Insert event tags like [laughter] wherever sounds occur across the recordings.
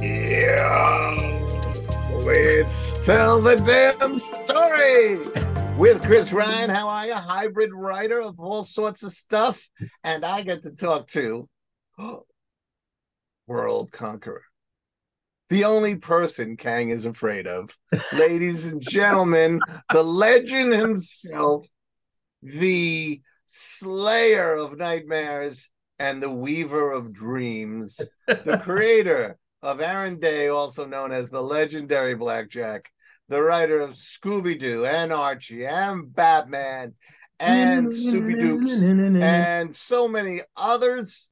Yeah. Let's tell the damn story with Chris Ryan. How are you? Hybrid writer of all sorts of stuff. And I get to talk to [gasps] World Conqueror. The only person Kang is afraid of. [laughs] Ladies and gentlemen, the legend himself, the slayer of nightmares and the weaver of dreams, the [laughs] creator of Aaron Day, also known as the legendary Blackjack, the writer of Scooby Doo and Archie and Batman and Soupy Doops and so many others.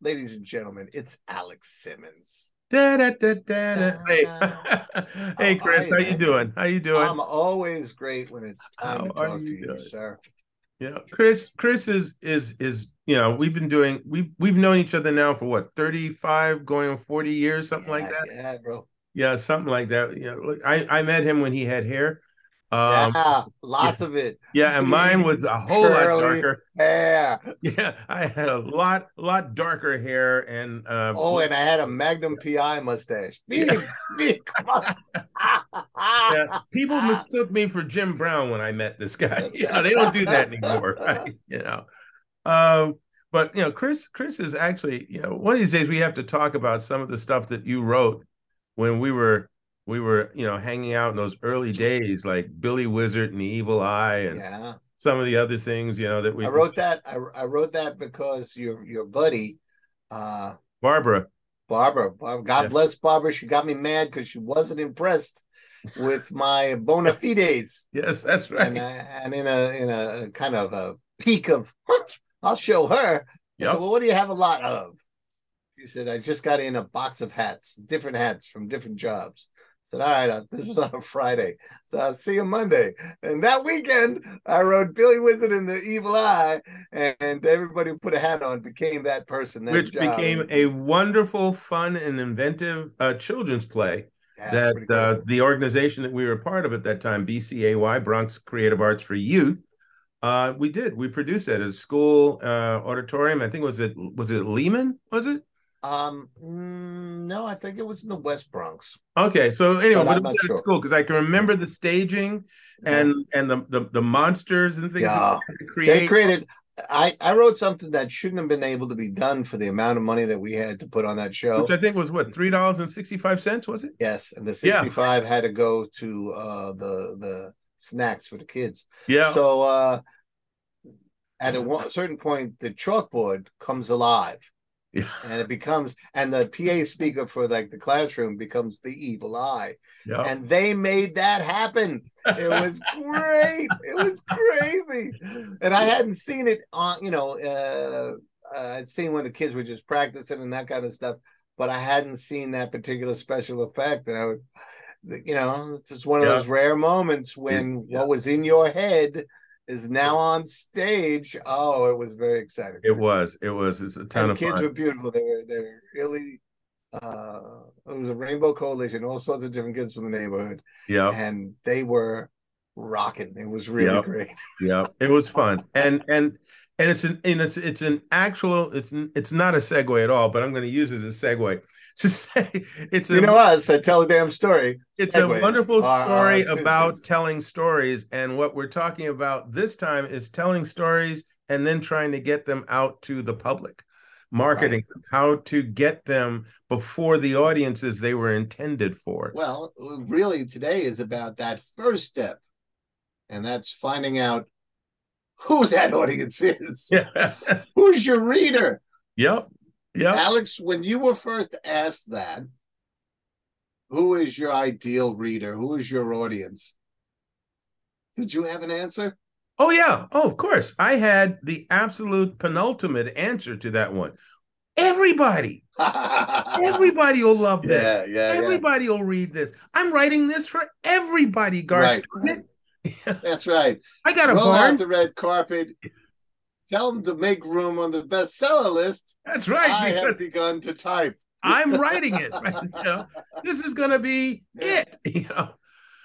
Ladies and gentlemen, it's Alex Simmons. Da, da, da. Hey, [laughs] hey, Chris, how you doing? How you doing? I'm always great when it's time How to talk to you, doing? sir. Yeah, Chris. Chris is is is you know we've been doing we've we've known each other now for what thirty five going on forty years something like that. Yeah, bro. Yeah, something like that. You know, I I met him when he had hair. Um, yeah, lots of it. yeah, and mine was a [laughs] whole lot darker. hair. [laughs] Yeah, I had a lot lot darker hair and uh, Oh, and I had a Magnum PI mustache. [laughs] Steve, Steve, come on. yeah, people mistook me for Jim Brown when I met this guy. You know, they don't do that anymore, right? You know, um, but you know, Chris, Chris is actually, you know, one of these days we have to talk about some of the stuff that you wrote when we were we were, you know, hanging out in those early days, like Billy Wizard and the Evil Eye, and yeah, some of the other things, you know, that we I wrote that. I, I wrote that because your your buddy, uh, Barbara. Barbara, Barbara, God Yeah. bless Barbara. She got me mad because she wasn't impressed with my bona [laughs] fides. Yes, that's right. and uh, and in a in a kind of a peak of I'll show her. I Yep. said, well, what do you have a lot of? She said, I just got in a box of hats, different hats from different jobs. Said, all right, uh, this was on a Friday. So I'll see you Monday. And that weekend, I wrote Billy Wizard and the Evil Eye, and everybody who put a hat on became that person. That Which job. became a wonderful, fun, and inventive uh, children's play. Yeah, that pretty cool. uh, the organization that we were a part of at that time, BCAY, Bronx Creative Arts for Youth, uh, we did. We produced it at a school uh, auditorium. I think was it was it Lehman? Was it? Um, mm, no, I think it was in the West Bronx. Okay, so anyway, But but it was sure. school because I can remember the staging and and the the, the monsters and things Yeah. they to they created I, I wrote something that shouldn't have been able to be done for the amount of money that we had to put on that show. which I think was what three dollars and sixty five cents was it? yes, and the Yeah. 65 had to go to uh the the snacks for the kids. Yeah, So uh at a certain point the chalkboard comes alive yeah, and it becomes and the PA speaker for like the classroom becomes the evil eye. yeah. And they made that happen. It was [laughs] great. It was crazy. And I hadn't seen it on, you know, uh, uh, I'd seen when the kids were just practicing and that kind of stuff, but I hadn't seen that particular special effect. And I was, you know, it's just one of Yeah. those rare moments when Yeah. what was in your head is now on stage. Oh, it was very exciting. it was. It was. It's a ton And the of kids fun. were beautiful. They were, they were really, uh, it was a rainbow coalition, all sorts of different kids from the neighborhood yeah. and they were rocking. It was really Yep. great. yeah it was fun and and and it's an and it's it's an actual it's it's not a segue at all but i'm going to use it as a segue to say [laughs] it's a You know us, I tell a damn story. it's segues. a wonderful uh, uh, story our [laughs] about telling stories and what we're talking about this time is telling stories and then trying to get them out to the public. Marketing them, how to get them before the audiences they were intended for. Well, really, today is about that first step, and that's finding out who that audience is. yeah [laughs] Who's your reader? yep yep Alex, when you were first asked that, who is your ideal reader? Who is your audience? Did you have an answer? Oh yeah. Oh, of course. I had the absolute penultimate answer to that one. Everybody, [laughs] everybody will love this. yeah, yeah, yeah. Everybody will read this. I'm writing this for everybody, Garth. Right. [laughs] That's right. I got a Roll barn. out the red carpet. Tell them to make room on the bestseller list. That's right. I have begun to type. I'm [laughs] writing it. Right? You know, this is gonna be Yeah. it. [laughs] You know.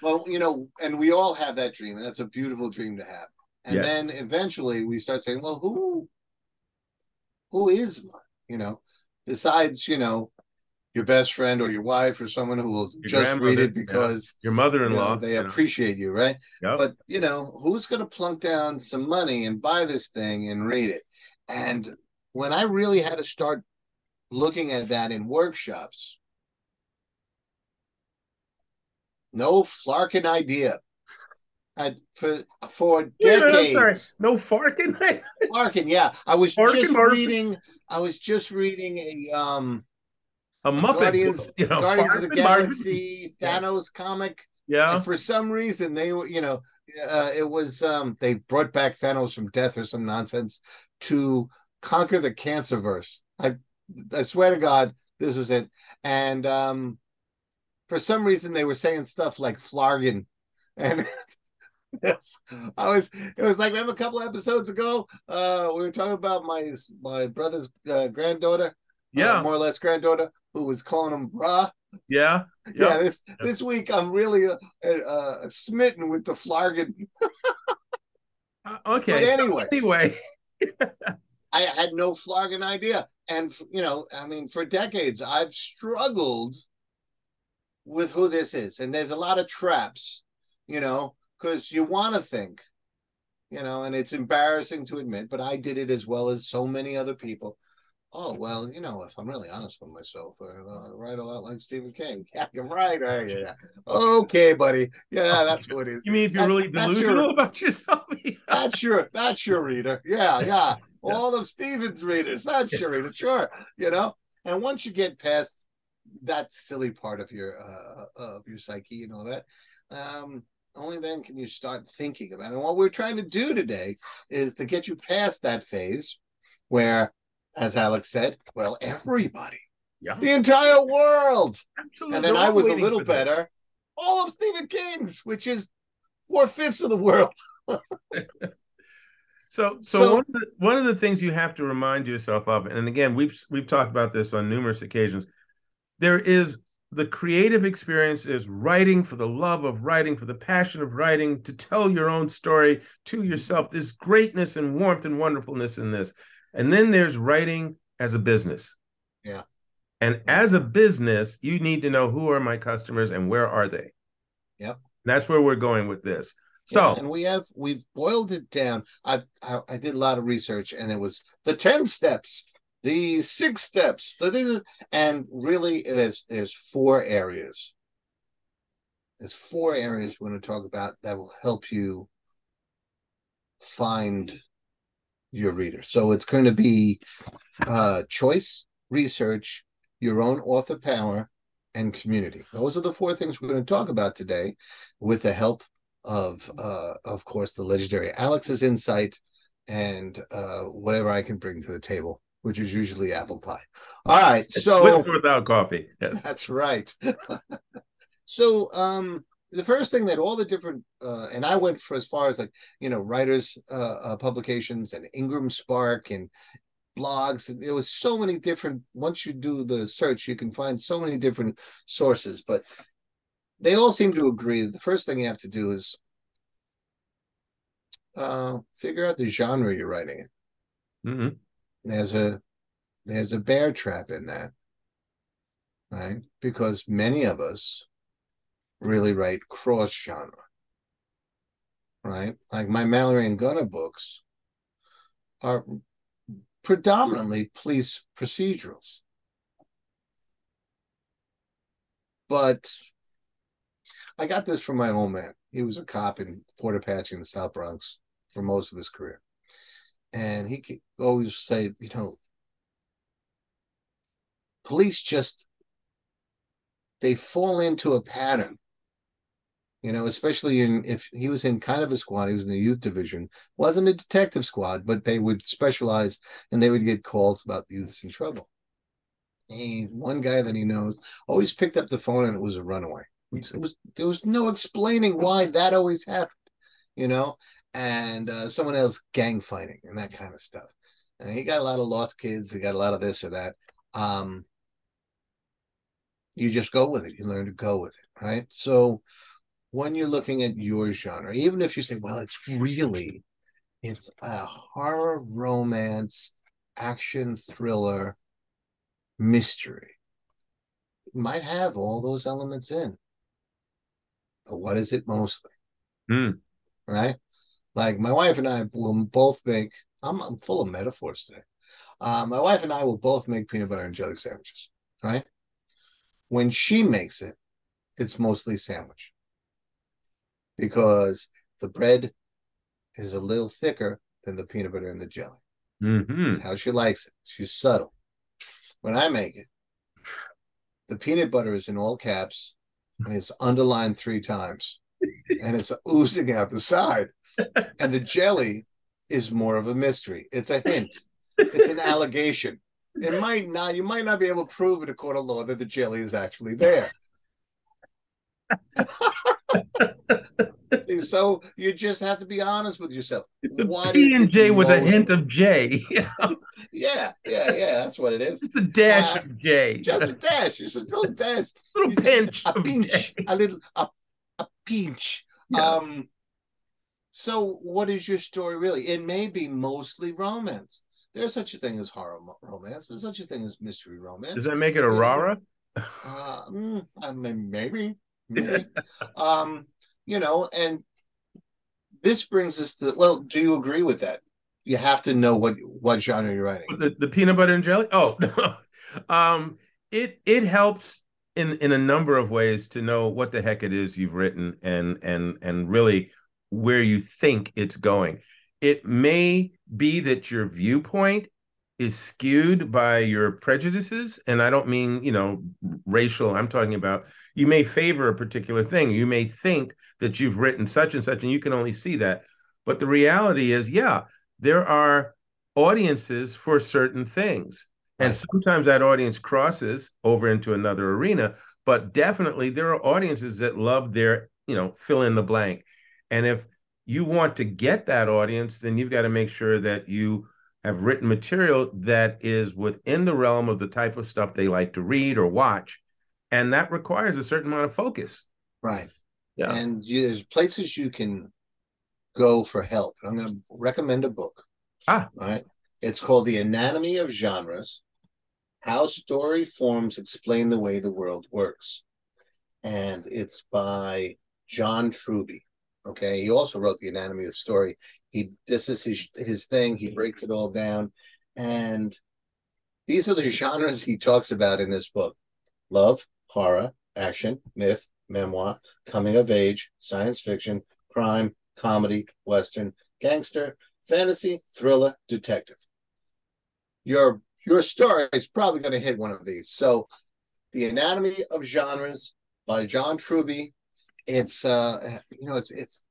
Well, you know, and we all have that dream, and that's a beautiful dream to have. And Yes. then eventually we start saying, well, who who is mine? You know, besides, you know, your best friend or your wife or someone who will Your just read it grandmother, yeah. because Your mother-in-law. know, they you know. appreciate you, right? Yep. But you know, who's going to plunk down some money and buy this thing and read it? And when I really had to start looking at that in workshops, no flarkin idea. I, for for Wait a minute, I'm sorry. decades, No farting. Flarkin, [laughs] yeah. I was Farkin, just Farkin. reading. I was just reading a um A Muppet. Guardians, you know, Guardians of the farting, Martin. Galaxy Thanos comic. Yeah. And for some reason, they were, you know, uh, it was um they brought back Thanos from death or some nonsense to conquer the cancerverse. I I swear to God, this was it. And um for some reason they were saying stuff like flargon. [laughs] And I was it was like remember a couple episodes ago, uh we were talking about my my brother's uh, granddaughter, uh, Yeah. more or less granddaughter, who was calling him brah. Yeah. Yeah, Yep. this this week I'm really uh, uh, smitten with the flargon. [laughs] Uh, okay. But so anyway. anyway. I had no flargon idea, and you know, I mean, for decades I've struggled with who this is, and there's a lot of traps, you know, because you want to think, you know, and it's embarrassing to admit, but I did it as well as so many other people. Oh well, you know, if I'm really honest with myself, I uh, write a lot like Stephen King. [laughs] Yeah, you're right. Are you? Okay, buddy. Yeah, [laughs] that's what it is. You mean if you're That's- really that's your- delusional about yourself? [laughs] That's your that's your reader. Yeah, yeah. All of Stephen's readers. That's your reader. Sure. You know, and once you get past that silly part of your uh of your psyche and all that, um, only then can you start thinking about it. And what we're trying to do today is to get you past that phase where, as Alex said, well, everybody, yeah. the entire world. Absolutely. And then They're I was a little better. All of Stephen King's, which is four fifths of the world. [laughs] So, so, So- one, of the, one of the things you have to remind yourself of, and again, we've we've talked about this on numerous occasions. There is the creative experience is writing for the love of writing, for the passion of writing, to tell your own story to yourself. There's greatness and warmth and wonderfulness in this, and then there's writing as a business. Yeah. And as a business, you need to know who are my customers and where are they. Yep. That's where we're going with this. So, Yeah, and we have we've boiled it down. I, I I did a lot of research, and it was the ten steps, the six steps, the and really there's there's four areas. There's four areas we're going to talk about that will help you find your reader. So it's going to be uh, choice, research, your own author power, and community. Those are the four things we're going to talk about today, with the help of uh of course the legendary Alex's insight and uh whatever I can bring to the table, which is usually apple pie. All right, so without coffee. Yes. that's right. [laughs] so um the first thing that all the different uh and I went for as far as like you know writers uh, uh publications and Ingram Spark and blogs and there was so many different once you do the search you can find so many different sources but they all seem to agree that the first thing you have to do is uh figure out the genre you're writing in. Hmm there's a there's a bear trap in that right? Because many of us really write cross genre right? Like my mallory and gunner books are predominantly police procedurals. But i got this from my old man. He was a cop in fort apache in the south bronx for most of his career. And he could always say, you know, police just they fall into a pattern. You know, especially in if he was in kind of a squad, he was in the youth division, wasn't a detective squad, but they would specialize and they would get calls about youths in trouble. He, one guy that he knows always picked up the phone and it was a runaway. It was there was no explaining why that always happened, you know and uh, someone else gang fighting and that kind of stuff. And he got a lot of lost kids. He got a lot of this or that. Um, you just go with it. You learn to go with it, right? So when you're looking at your genre, even if you say, well, it's really, it's a horror, romance, action, thriller, mystery. It might have all those elements in. But what is it mostly? Mm. Right? Like my wife and I will both make, I'm, I'm full of metaphors today. Uh, my wife and I will both make peanut butter and jelly sandwiches, right? When she makes it, it's mostly sandwich because the bread is a little thicker than the peanut butter and the jelly. Mm-hmm. how she likes it. She's subtle. When I make it, the peanut butter is in all caps and it's underlined three times and it's oozing out the side. And the jelly is more of a mystery. It's a hint, it's an allegation. It might not, you might not be able to prove in a court of law that the jelly is actually there. [laughs] See, so you just have to be honest with yourself. It's a What P and J with a hint of J. [laughs] Yeah, yeah, yeah. That's what it is. it's a dash Uh, of J. Just a dash. It's a little dash. A [laughs] little a- pinch A of pinch. J. A little a, a pinch. Yeah. Um so what is your story really? It may be mostly romance. There's such a thing as horror romance. There's such a thing as mystery romance. Does that make it a rara? Uh, mm, I mean, maybe, maybe. [laughs] um, you know, and this brings us to well, do you agree with that? You have to know what what genre you're writing. The, the peanut butter and jelly? Oh, [laughs] no. um, it it helps in in a number of ways to know what the heck it is you've written and and and really where you think it's going. It may be that your viewpoint is skewed by your prejudices and I don't mean, you know, racial. I'm talking about you may favor a particular thing. You may think that you've written such and such and you can only see that. But the reality is, yeah, there are audiences for certain things. And sometimes that audience crosses over into another arena, but definitely there are audiences that love their, you know, fill in the blank. And if you want to get that audience, then you've got to make sure that you have written material that is within the realm of the type of stuff they like to read or watch. And that requires a certain amount of focus. Right. Yeah. And you, there's places you can go for help. I'm going to recommend a book. Ah. Right. It's called The Anatomy of Genres How Story Forms Explain the Way the World Works. And it's by John Truby. Okay. He also wrote The Anatomy of Story. He this is his his thing. He breaks it all down. And these are the genres he talks about in this book. Love, horror, action, myth, memoir, coming of age, science fiction, crime, comedy, western, gangster, fantasy, thriller, detective. Your your story is probably going to hit one of these. So, The Anatomy of Genres by John Truby. It's uh you know it's it's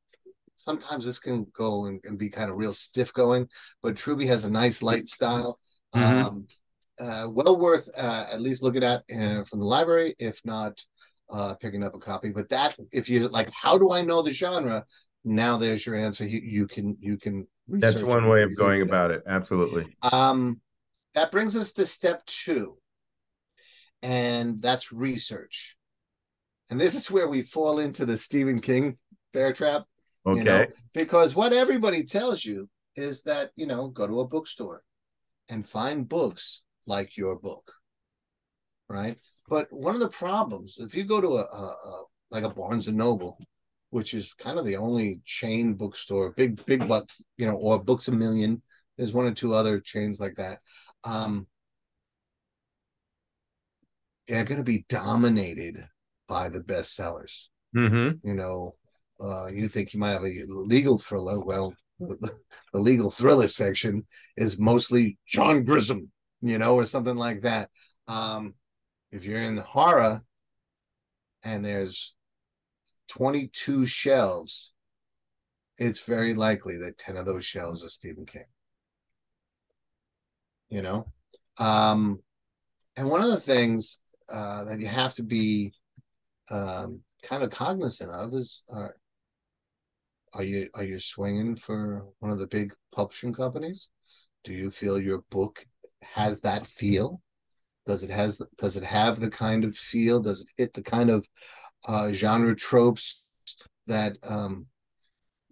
sometimes this can go and, and be kind of real stiff going, but Truby has a nice light style. Mhm. Um uh, well worth uh, at least looking at uh, from the library, if not uh, picking up a copy. But that, if you like, how do I know the genre? Now there's your answer. You, you can you can. That's one way of going figure it about it. Absolutely. Um, that brings us to step two, and that's research. And this is where we fall into the Stephen King bear trap. Okay. You know, because what everybody tells you is that, you know, go to a bookstore and find books like your book. Right. But one of the problems, if you go to a, a, a like a Barnes and Noble, which is kind of the only chain bookstore, big, big buck, you know, or Books a Million, there's one or two other chains like that. Um, they're going to be dominated by the bestsellers hmm you know, uh, you think you might have a legal thriller. Well, the, the legal thriller section is mostly John Grisham, you know, or something like that. Um, if you're in the horror and there's 22 shelves, it's very likely that 10 of those shelves are Stephen King. You know? Um, and one of the things uh, that you have to be um, kind of cognizant of is uh, are you are you swinging for one of the big publishing companies? Do you feel your book has that feel? Does it has does it have the kind of feel? Does it hit the kind of uh, genre tropes that um,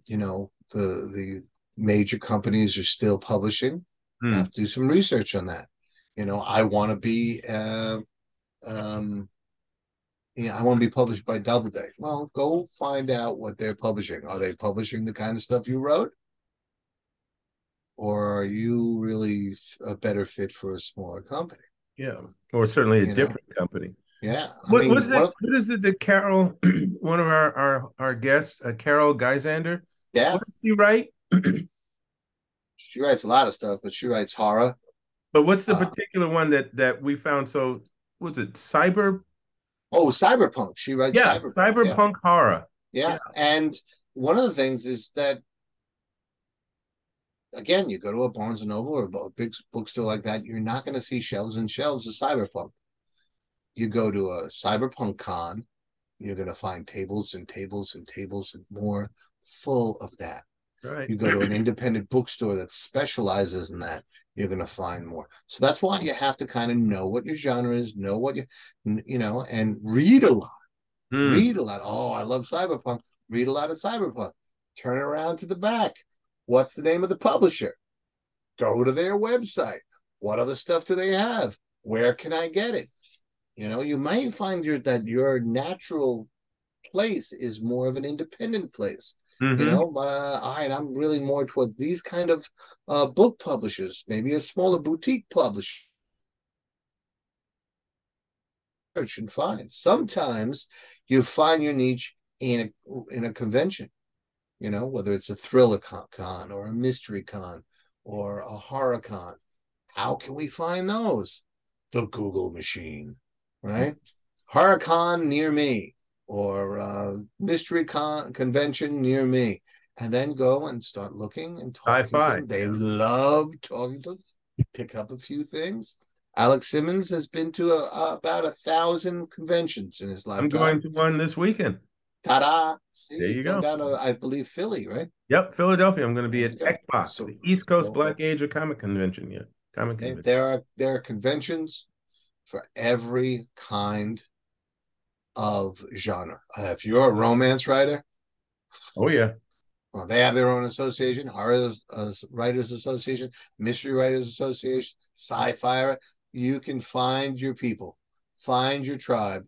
you know the the major companies are still publishing? Hmm. Have to do some research on that. You know, I want to be uh, um, Yeah, I want to be published by Doubleday. Well, go find out what they're publishing. Are they publishing the kind of stuff you wrote? Or are you really a better fit for a smaller company? Yeah, or certainly a you different know? company. Yeah. What, mean, what, is it, what is it that Carol, [clears throat] one of our our, our guests, uh, Carol Geisander, yeah, what does she write? [clears throat] she writes a lot of stuff, but she writes horror. But what's the uh, particular one that that we found so? Was it cyber Oh, cyberpunk. She writes yeah, cyberpunk, cyberpunk yeah. horror. Yeah. yeah. And one of the things is that again, you go to a Barnes and Noble or a big bookstore like that, you're not going to see shelves and shelves of cyberpunk. You go to a cyberpunk con, you're going to find tables and tables and tables and more full of that. Right. You go to an independent bookstore that specializes in that, you're going to find more. So that's why you have to kind of know what your genre is, know what you, you know, and read a lot. Mm. Read a lot. Oh, I love cyberpunk. Read a lot of cyberpunk. Turn it around to the back. What's the name of the publisher? Go to their website. What other stuff do they have? Where can I get it? You know, you might find your that your natural place is more of an independent place. Mm-hmm. You know, uh, all right, I'm really more toward these kind of uh, book publishers, maybe a smaller boutique publisher. Search and find. Sometimes you find your niche in a in a convention. You know, whether it's a thriller con or a mystery con or a horror con. How can we find those? The Google machine, right? Horror con near me or uh, mystery con- convention near me, and then go and start looking and talking. High five. They love talking to them. Pick up a few things. Alex Simmons has been to a, a, about a thousand conventions in his life. I'm going to one this weekend. Ta-da! See, there you go. Down to, I believe Philly, right? Yep, Philadelphia. I'm going to be at ECBAC, so, the East Coast Black Age of Comic Convention. Yeah, comic convention. There are there are conventions for every kind of genre. Uh, if you're a romance writer, oh yeah, well, they have their own association, horror uh, writers association, mystery writers association, sci-fi. You can find your people, find your tribe,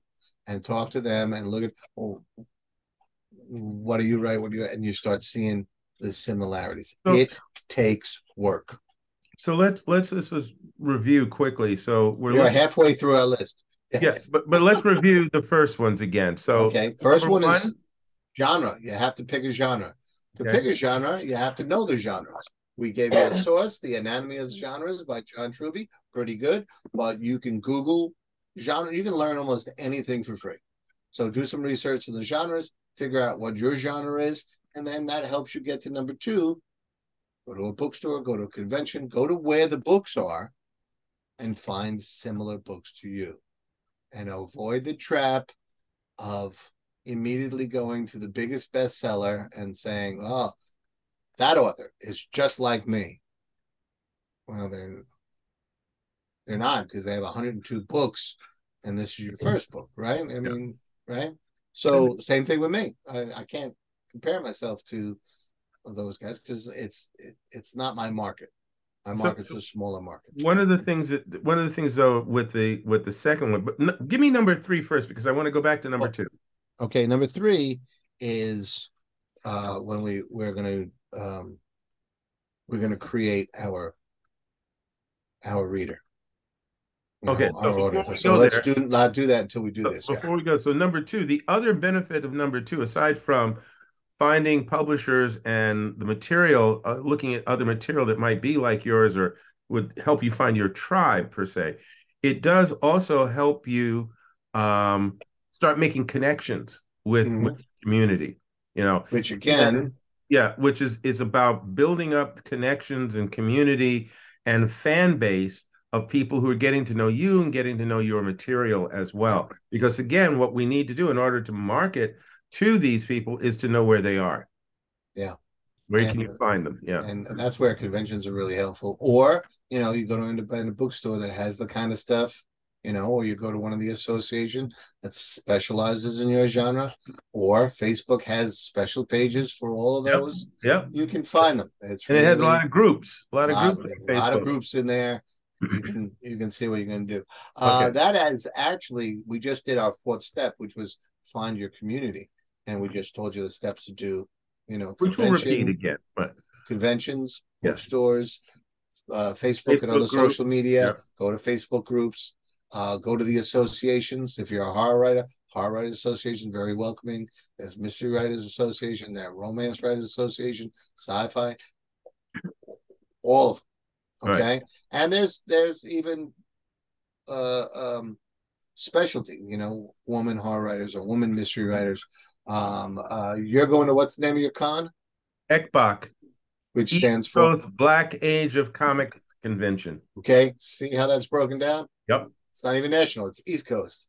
and talk to them and look at oh, what do you write? What do you and you start seeing the similarities. So, it takes work. So let's let's just review quickly. So we're You're halfway through our list. Yes. But but let's review the first ones again. So okay, first one, one, is genre. You have to pick a genre. To okay. pick a genre, you have to know the genres. We gave you a [coughs] source, The Anatomy of Genres by John Truby. Pretty good, but you can Google genre. You can learn almost anything for free. So do some research in the genres, figure out what your genre is, and then that helps you get to number two. Go to a bookstore, go to a convention, go to where the books are, and find similar books to you and avoid the trap of immediately going to the biggest bestseller and saying, "Oh, that author is just like me." Well, they're they're not because they have 102 books, and this is your first book, right? I mean, right? So same thing with me. I, I can't compare myself to those guys because it's it, it's not my market. My market's so, a smaller market. One of the things that one of the things though with the with the second one, but give me number three first because I want to go back to number oh, two. Okay, number three is uh when we we're gonna um we're gonna create our our reader. okay, know, so, so let's there, do not do that until we do so this. Before yeah. we go, so number two, the other benefit of number two, aside from finding publishers and the material, uh, looking at other material that might be like yours or would help you find your tribe per se. It does also help you um, start making connections with, mm-hmm. with community. You know, which again, yeah, which is is about building up connections and community and fan base of people who are getting to know you and getting to know your material as well. Because again, what we need to do in order to market to these people is to know where they are. Yeah. Where and, can you find them? Yeah. And, that's where conventions are really helpful. Or, you know, you go to an independent bookstore that has the kind of stuff, you know, or you go to one of the association that specializes in your genre, or Facebook has special pages for all of those. Yeah. You can find them. It's and really, it has a lot of groups. A lot of groups. A lot of groups in there. you [clears throat] can you can see what you're going to do. Uh, okay. That is actually we just did our fourth step, which was find your community, and we just told you the steps to do. You know, which we'll repeat again, but conventions, yeah. bookstores, uh, Facebook, Facebook, and other group. social media. Yeah. Go to Facebook groups. Uh, go to the associations. If you're a horror writer, Horror Writers Association, very welcoming. There's Mystery Writers Association, there Romance Writers Association, Sci-Fi, all of them. Okay, right. and there's there's even uh um specialty, you know, woman horror writers or woman mystery writers. Um, uh, you're going to what's the name of your con? ECBAC, which East stands for Coast Black Age of Comic Convention. Okay, see how that's broken down? Yep. It's not even national; it's East Coast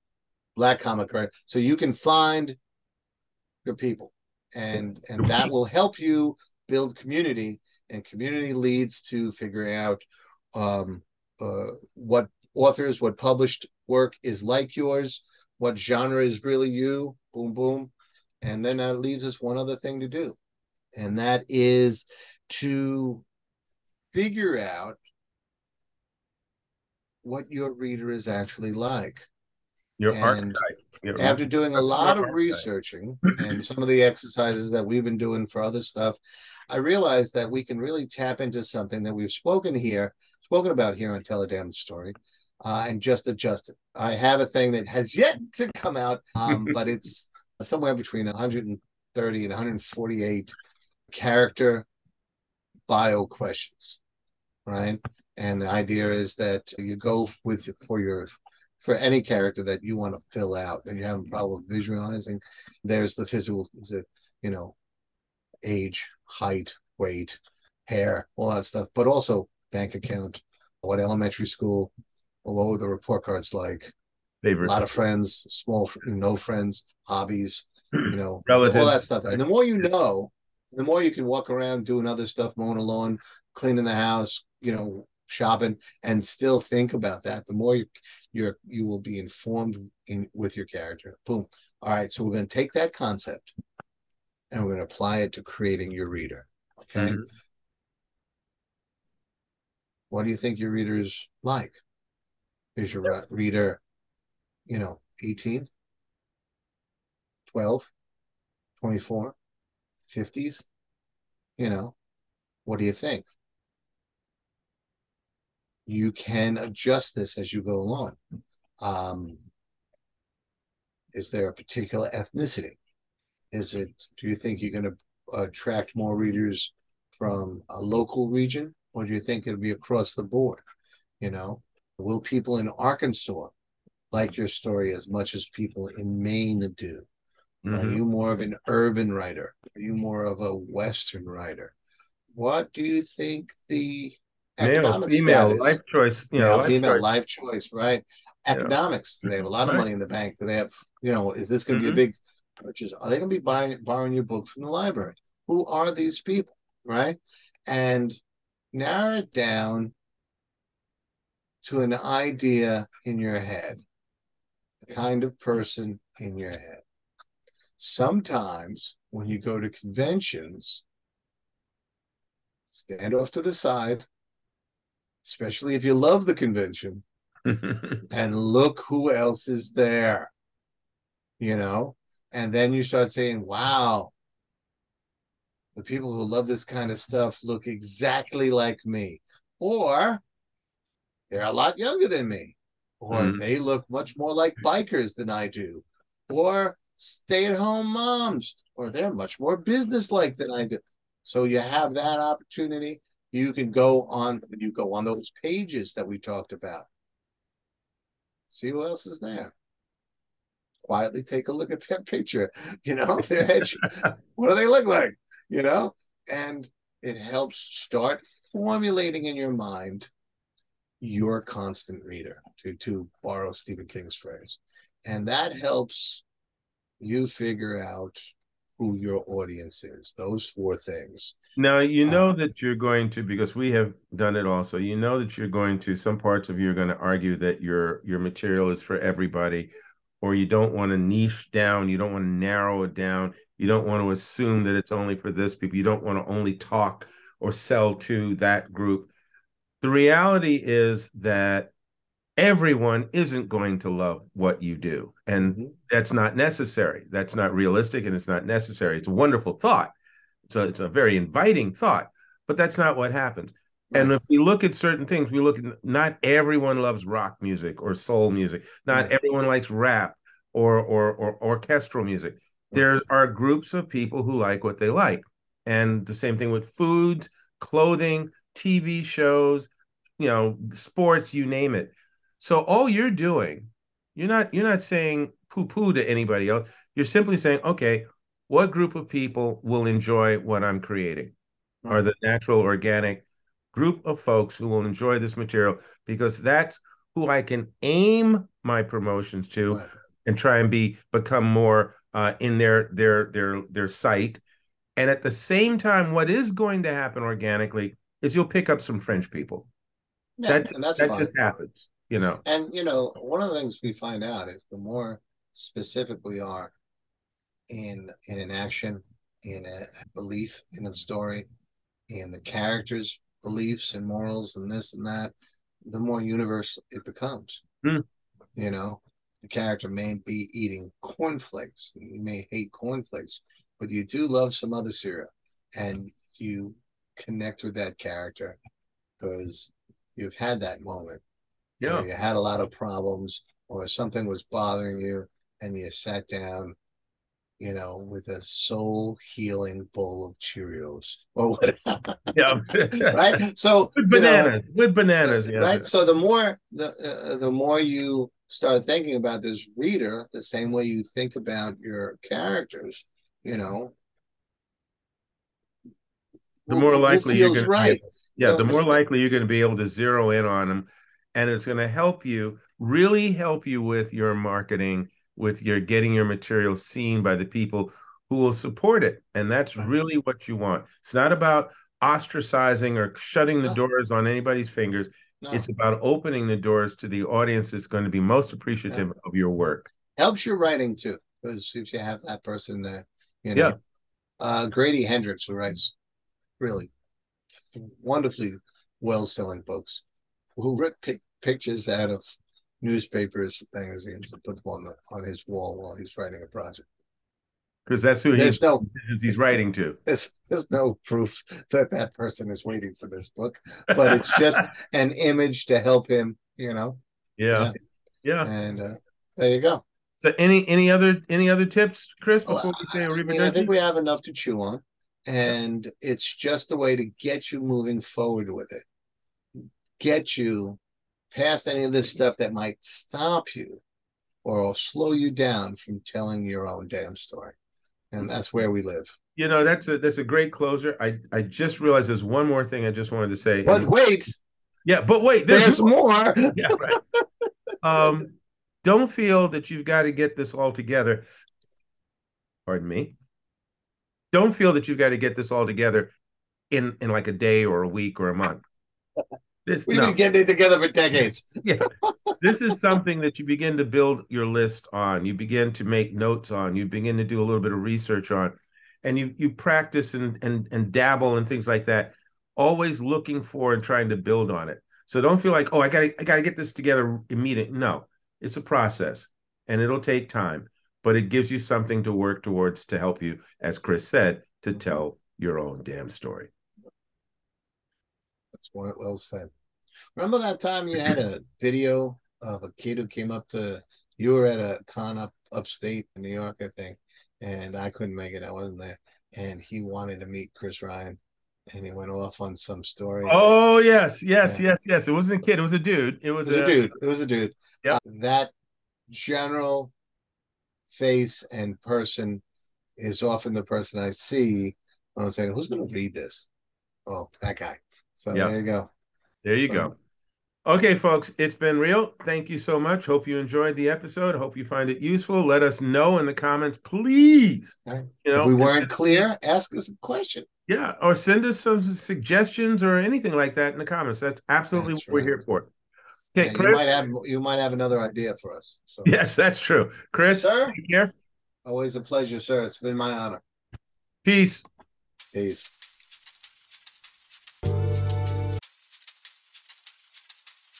black comic right so you can find your people and and that will help you build community and community leads to figuring out um uh what authors what published work is like yours what genre is really you boom boom and then that leaves us one other thing to do and that is to figure out what your reader is actually like your and archetype. Your after doing a lot of archetype. researching and some of the exercises that we've been doing for other stuff, I realized that we can really tap into something that we've spoken here, spoken about here on Tell a Damn Story, uh, and just adjust it. I have a thing that has yet to come out, um, but it's somewhere between 130 and 148 character bio questions, right? And the idea is that you go with for your for any character that you want to fill out and you're having problem visualizing, there's the physical, you know, age, height, weight, hair, all that stuff, but also bank account, what elementary school, what were the report cards like? A lot of friends, small, no friends, hobbies, you know, Relatives. [clears throat] all that stuff. And the more you know, the more you can walk around doing other stuff, mowing a lawn, cleaning the house, you know, shopping and still think about that the more you you're you will be informed in with your character boom all right so we're going to take that concept and we're going to apply it to creating your reader okay mm-hmm. what do you think your readers like is your reader you know 18 12 24 50s you know what do you think you can adjust this as you go along. Um, is there a particular ethnicity? Is it, do you think you're going to attract more readers from a local region or do you think it'll be across the board? You know, will people in Arkansas like your story as much as people in Maine do? Mm-hmm. Are you more of an urban writer? Are you more of a Western writer? What do you think the male, female, status. life choice, you know, life female, choice. life choice, right? Economics. Yeah. Do they have a lot of right. money in the bank? Do they have, you know, is this going to mm-hmm. be a mm-hmm. big purchase? Are they going to be buying, borrowing your book from the library? Who are these people, right? And narrow it down to an idea in your head, kind of person in your head. Sometimes when you go to conventions, stand off to the side, especially if you love the convention, [laughs] and look who else is there. You know, and then you start saying, wow, the people who love this kind of stuff look exactly like me. Or they're a lot younger than me. Or mm-hmm. they look much more like bikers than I do. Or stay at home moms. Or they're much more business like than I do. So you have that opportunity you can go on you go on those pages that we talked about see who else is there quietly take a look at that [laughs] picture you know [laughs] their head what do they look like you know and it helps start formulating in your mind your constant reader to to borrow stephen king's phrase and that helps you figure out who your audience is. Those four things. Now you know um, that you're going to because we have done it also. You know that you're going to some parts of you are going to argue that your your material is for everybody, or you don't want to niche down. You don't want to narrow it down. You don't want to assume that it's only for this people. You don't want to only talk or sell to that group. The reality is that everyone isn't going to love what you do. And mm-hmm. that's not necessary. That's not realistic and it's not necessary. It's a wonderful thought. So it's a very inviting thought, but that's not what happens. Right. And if we look at certain things, we look at not everyone loves rock music or soul music. Not right. everyone likes rap or, or or orchestral music. Right. There are groups of people who like what they like. And the same thing with foods, clothing, TV shows, you know, sports, you name it. So all you're doing, you're not you're not saying poo-poo to anybody else. You're simply saying, okay, what group of people will enjoy what I'm creating? Right. Are the natural, organic group of folks who will enjoy this material because that's who I can aim my promotions to right. and try and be become more uh, in their their their their sight. And at the same time, what is going to happen organically is you'll pick up some French people. Yeah, that, and that's that fine. just happens you know and you know one of the things we find out is the more specific we are in in an action in a belief in a story in the characters beliefs and morals and this and that the more universal it becomes mm. you know the character may be eating cornflakes you may hate cornflakes but you do love some other cereal and you connect with that character because you've had that moment yeah. you had a lot of problems or something was bothering you and you sat down, you know, with a soul healing bowl of Cheerios or whatever. Yeah. [laughs] right. So [laughs] with bananas, know, with bananas. Yeah. Right. So the more the uh, the more you start thinking about this reader, the same way you think about your characters, you know, the more likely you're going right. yeah, the more likely you're going to be able to zero in on them and it's going to help you really help you with your marketing with your getting your material seen by the people who will support it and that's right. really what you want it's not about ostracizing or shutting the no. doors on anybody's fingers no. it's about opening the doors to the audience that's going to be most appreciative yeah. of your work helps your writing too because if you have that person there you know yeah. uh, grady hendrix who writes really wonderfully well-selling books who pick, pictures out of newspapers, magazines, and put them on the on his wall while he's writing a project. Because that's who he's, no, he's writing to. [laughs] There's, there's no proof that that person is waiting for this book, but it's just [laughs] an image to help him, you know. Yeah, yeah. yeah. And uh, there you go. So, any any other any other tips, Chris? Before well, we say I, mean, I think we have enough to chew on, and it's just a way to get you moving forward with it, get you past any of this stuff that might stop you or slow you down from telling your own damn story. And that's where we live. You know, that's a that's a great closer. I I just realized there's one more thing I just wanted to say. But wait. Yeah, but wait, there's, there's more. [laughs] yeah, right. um, don't feel that you've got to get this all together. Pardon me. Don't feel that you've got to get this all together in in like a day or a week or a month. This, We've no. been getting it together for decades. [laughs] yeah. This is something that you begin to build your list on. You begin to make notes on. You begin to do a little bit of research on. And you you practice and and and dabble and things like that, always looking for and trying to build on it. So don't feel like, oh, I gotta I gotta get this together immediately. No, it's a process and it'll take time, but it gives you something to work towards to help you, as Chris said, to tell your own damn story. That's well said. Remember that time you had a [clears throat] video of a kid who came up to you were at a con up upstate in New York, I think, and I couldn't make it. I wasn't there, and he wanted to meet Chris Ryan, and he went off on some story. Oh yes, yes, yeah. yes, yes. It wasn't a kid. It was a dude. It was, it was a, a, dude. It was a dude. Yeah. Uh, that general face and person is often the person I see when I'm saying, "Who's going to read this?" Oh, that guy. So yep. there you go. There you so, go. Okay, folks, it's been real. Thank you so much. Hope you enjoyed the episode. Hope you find it useful. Let us know in the comments, please. Right. You know, if we weren't clear, ask us a question. Yeah, or send us some suggestions or anything like that in the comments. That's absolutely that's what right. we're here for. Okay, yeah. You might have you might have another idea for us. So. Yes, that's true. Chris, sir. Always a pleasure, sir. It's been my honor. Peace. Peace.